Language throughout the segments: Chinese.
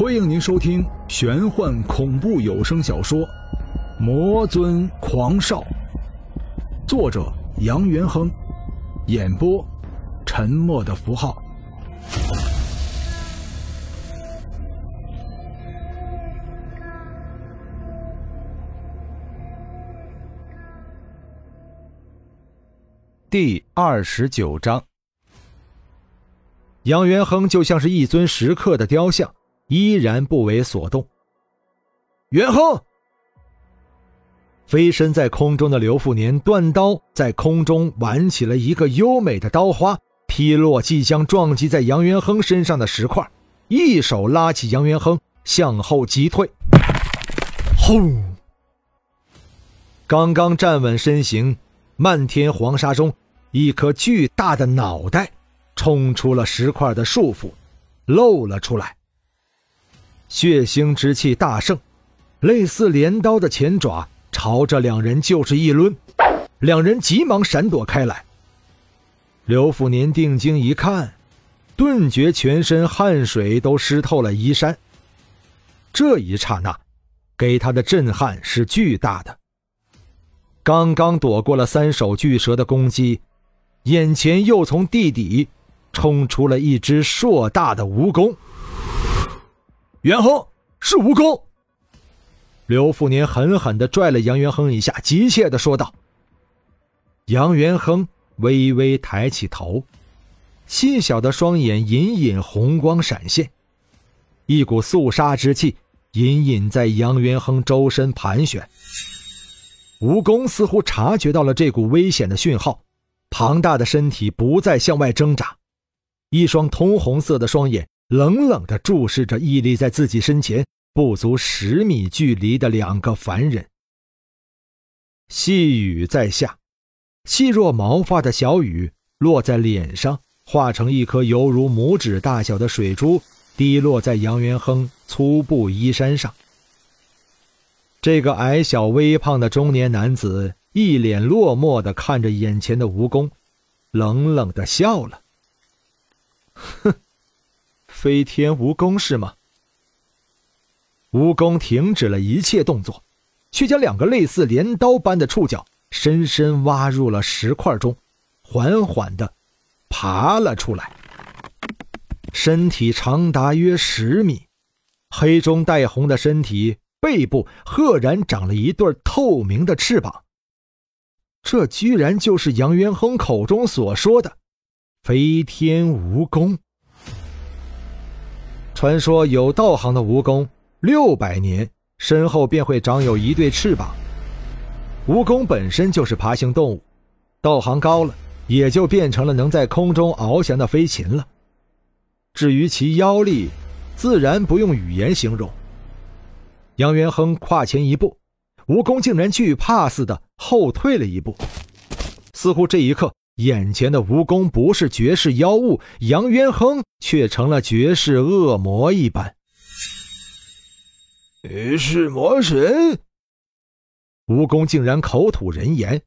欢迎您收听玄幻恐怖有声小说《魔尊狂少》，作者杨元亨，演播沉默的符号。第二十九章，杨元亨就像是一尊石刻的雕像，依然不为所动。元亨，飞身在空中的刘富年断刀在空中挽起了一个优美的刀花，劈落即将撞击在杨元亨身上的石块，一手拉起杨元亨向后击退。轰！刚刚站稳身形。漫天黄沙中，一颗巨大的脑袋冲出了石块的束缚，露了出来。血腥之气大盛，类似镰刀的前爪朝着两人就是一抡，两人急忙闪躲开来。刘福年定睛一看，顿觉全身汗水都湿透了衣衫。这一刹那，给他的震撼是巨大的。刚刚躲过了三手巨蛇的攻击，眼前又从地底冲出了一只硕大的蜈蚣。元亨是蜈蚣。刘富年狠狠地拽了杨元亨一下，急切地说道：“杨元亨微微抬起头，细小的双眼隐隐红光闪现，一股肃杀之气隐隐在杨元亨周身盘旋。”蜈蚣似乎察觉到了这股危险的讯号，庞大的身体不再向外挣扎，一双通红色的双眼冷冷地注视着屹立在自己身前不足十米距离的两个凡人。细雨在下，细若毛发的小雨落在脸上，化成一颗犹如拇指大小的水珠，滴落在杨元亨粗布衣衫上。这个矮小微胖的中年男子一脸落寞地看着眼前的蜈蚣，冷冷地笑了：“哼，飞天蜈蚣是吗？”蜈蚣停止了一切动作，却将两个类似镰刀般的触角深深挖入了石块中，缓缓地爬了出来。身体长达约十米，黑中带红的身体。背部赫然长了一对透明的翅膀，这居然就是杨元亨口中所说的飞天蜈蚣。传说有道行的蜈蚣，六百年身后便会长有一对翅膀。蜈蚣本身就是爬行动物，道行高了，也就变成了能在空中翱翔的飞禽了。至于其妖力，自然不用语言形容。杨元亨跨前一步，蜈蚣竟然惧怕似的后退了一步，似乎这一刻眼前的蜈蚣不是绝世妖物，杨元亨却成了绝世恶魔一般。你是魔神？蜈蚣竟然口吐人言。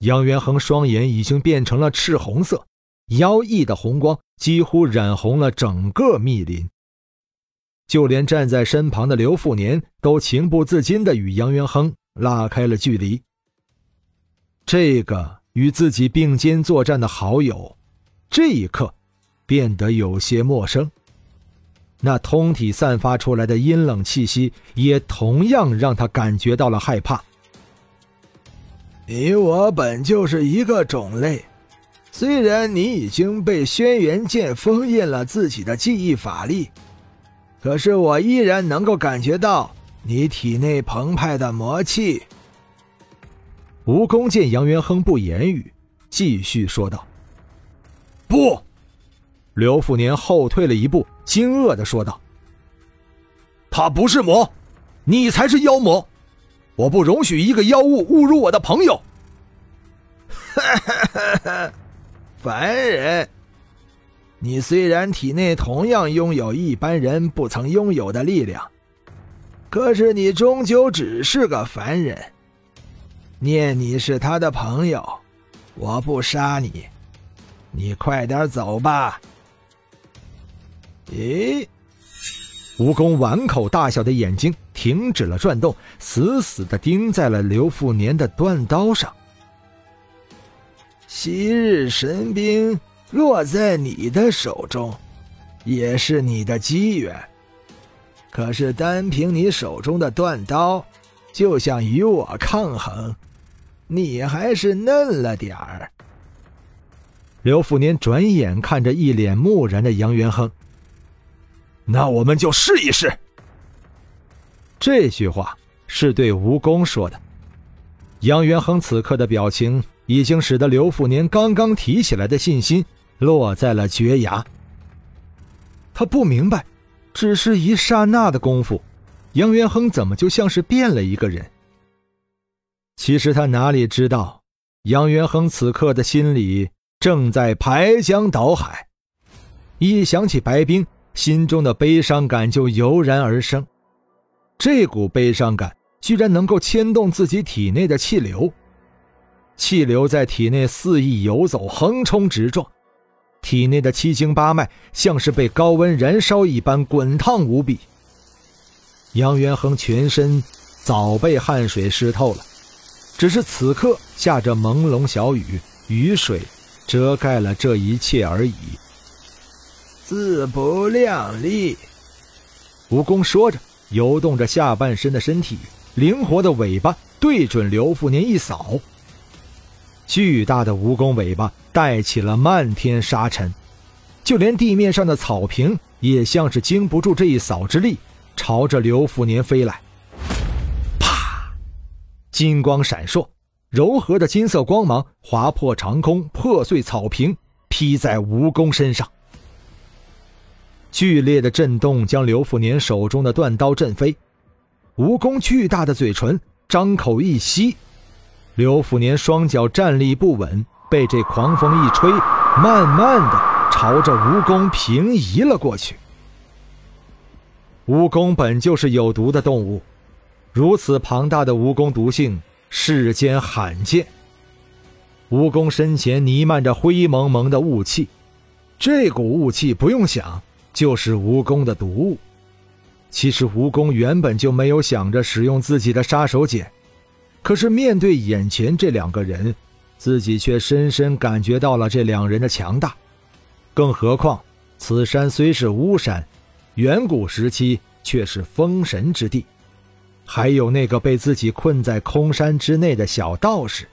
杨元亨双眼已经变成了赤红色，妖异的红光几乎染红了整个密林。就连站在身旁的刘富年都情不自禁地与杨元亨拉开了距离。这个与自己并肩作战的好友，这一刻变得有些陌生。那通体散发出来的阴冷气息，也同样让他感觉到了害怕。你我本就是一个种类，虽然你已经被轩辕剑封印了自己的记忆法力。可是我依然能够感觉到你体内澎湃的魔气。蜈蚣见杨元亨不言语，继续说道：“不。”刘富年后退了一步，惊愕的说道：“他不是魔，你才是妖魔！我不容许一个妖物侮辱我的朋友。”哈哈哈哈凡人。你虽然体内同样拥有一般人不曾拥有的力量，可是你终究只是个凡人。念你是他的朋友，我不杀你，你快点走吧。咦，蜈蚣碗口大小的眼睛停止了转动，死死的盯在了刘富年的断刀上。昔日神兵落在你的手中，也是你的机缘。可是单凭你手中的断刀，就想与我抗衡，你还是嫩了点儿。刘富年转眼看着一脸木然的杨元亨。那我们就试一试。这句话是对蜈蚣说的。杨元亨此刻的表情，已经使得刘富年刚刚提起来的信心落在了绝崖。他不明白，只是一刹那的功夫，杨元亨怎么就像是变了一个人？其实他哪里知道，杨元亨此刻的心里正在排江倒海。一想起白冰。心中的悲伤感就油然而生，这股悲伤感居然能够牵动自己体内的气流，气流在体内肆意游走，横冲直撞，体内的七经八脉像是被高温燃烧一般滚烫无比。杨元亨全身早被汗水湿透了，只是此刻下着朦胧小雨，雨水遮盖了这一切而已。自不量力。蜈蚣说着，游动着下半身的身体，灵活的尾巴对准刘富年一扫。巨大的蜈蚣尾巴带起了漫天沙尘，就连地面上的草坪也像是经不住这一扫之力，朝着刘富年飞来。啪！金光闪烁，柔和的金色光芒划破长空，破碎草坪，劈在蜈蚣身上。剧烈的震动将刘富年手中的断刀震飞，蜈蚣巨大的嘴唇张口一吸，刘富年双脚站立不稳，被这狂风一吹，慢慢的朝着蜈蚣平移了过去。蜈蚣本就是有毒的动物，如此庞大的蜈蚣毒性世间罕见。蜈蚣身前弥漫着灰蒙蒙的雾气，这股雾气不用想。就是蜈蚣的毒物。其实蜈蚣原本就没有想着使用自己的杀手锏，可是面对眼前这两个人，自己却深深感觉到了这两人的强大。更何况，此山虽是巫山，远古时期却是封神之地，还有那个被自己困在空山之内的小道士，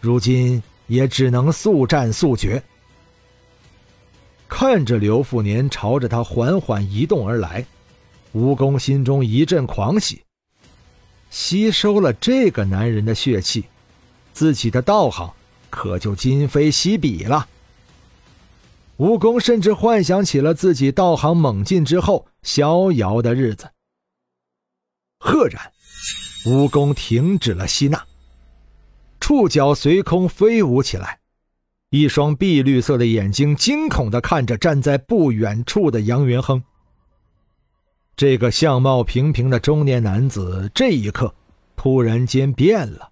如今也只能速战速决。看着刘富年朝着他缓缓移动而来，蜈蚣心中一阵狂喜。吸收了这个男人的血气，自己的道行可就今非昔比了。蜈蚣甚至幻想起了自己道行猛进之后逍遥的日子。赫然，蜈蚣停止了吸纳，触角随空飞舞起来。一双碧绿色的眼睛惊恐地看着站在不远处的杨元亨。这个相貌平平的中年男子，这一刻突然间变了。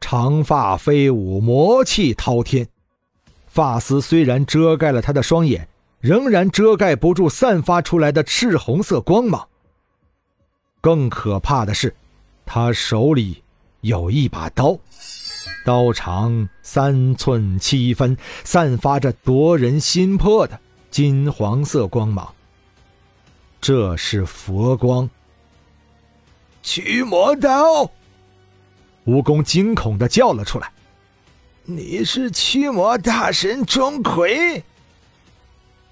长发飞舞，魔气滔天，发丝虽然遮盖了他的双眼，仍然遮盖不住散发出来的赤红色光芒。更可怕的是，他手里有一把刀。刀长三寸七分，散发着夺人心魄的金黄色光芒。这是佛光。驱魔刀！蜈蚣惊恐的叫了出来：“你是驱魔大神钟馗？”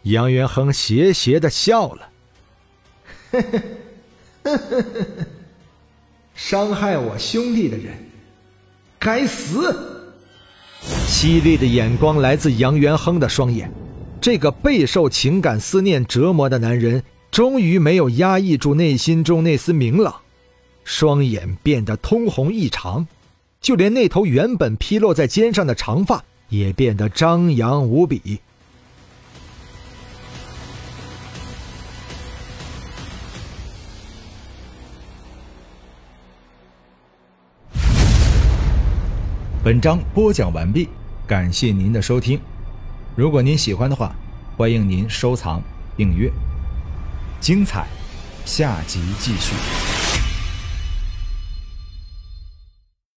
杨元亨邪邪的笑了：“呵呵呵呵呵呵，伤害我兄弟的人。”该死！犀利的眼光来自杨元亨的双眼。这个备受情感思念折磨的男人，终于没有压抑住内心中那丝明朗，双眼变得通红异常，就连那头原本披落在肩上的长发也变得张扬无比。本章播讲完毕，感谢您的收听。如果您喜欢的话，欢迎您收藏、订阅。精彩，下集继续。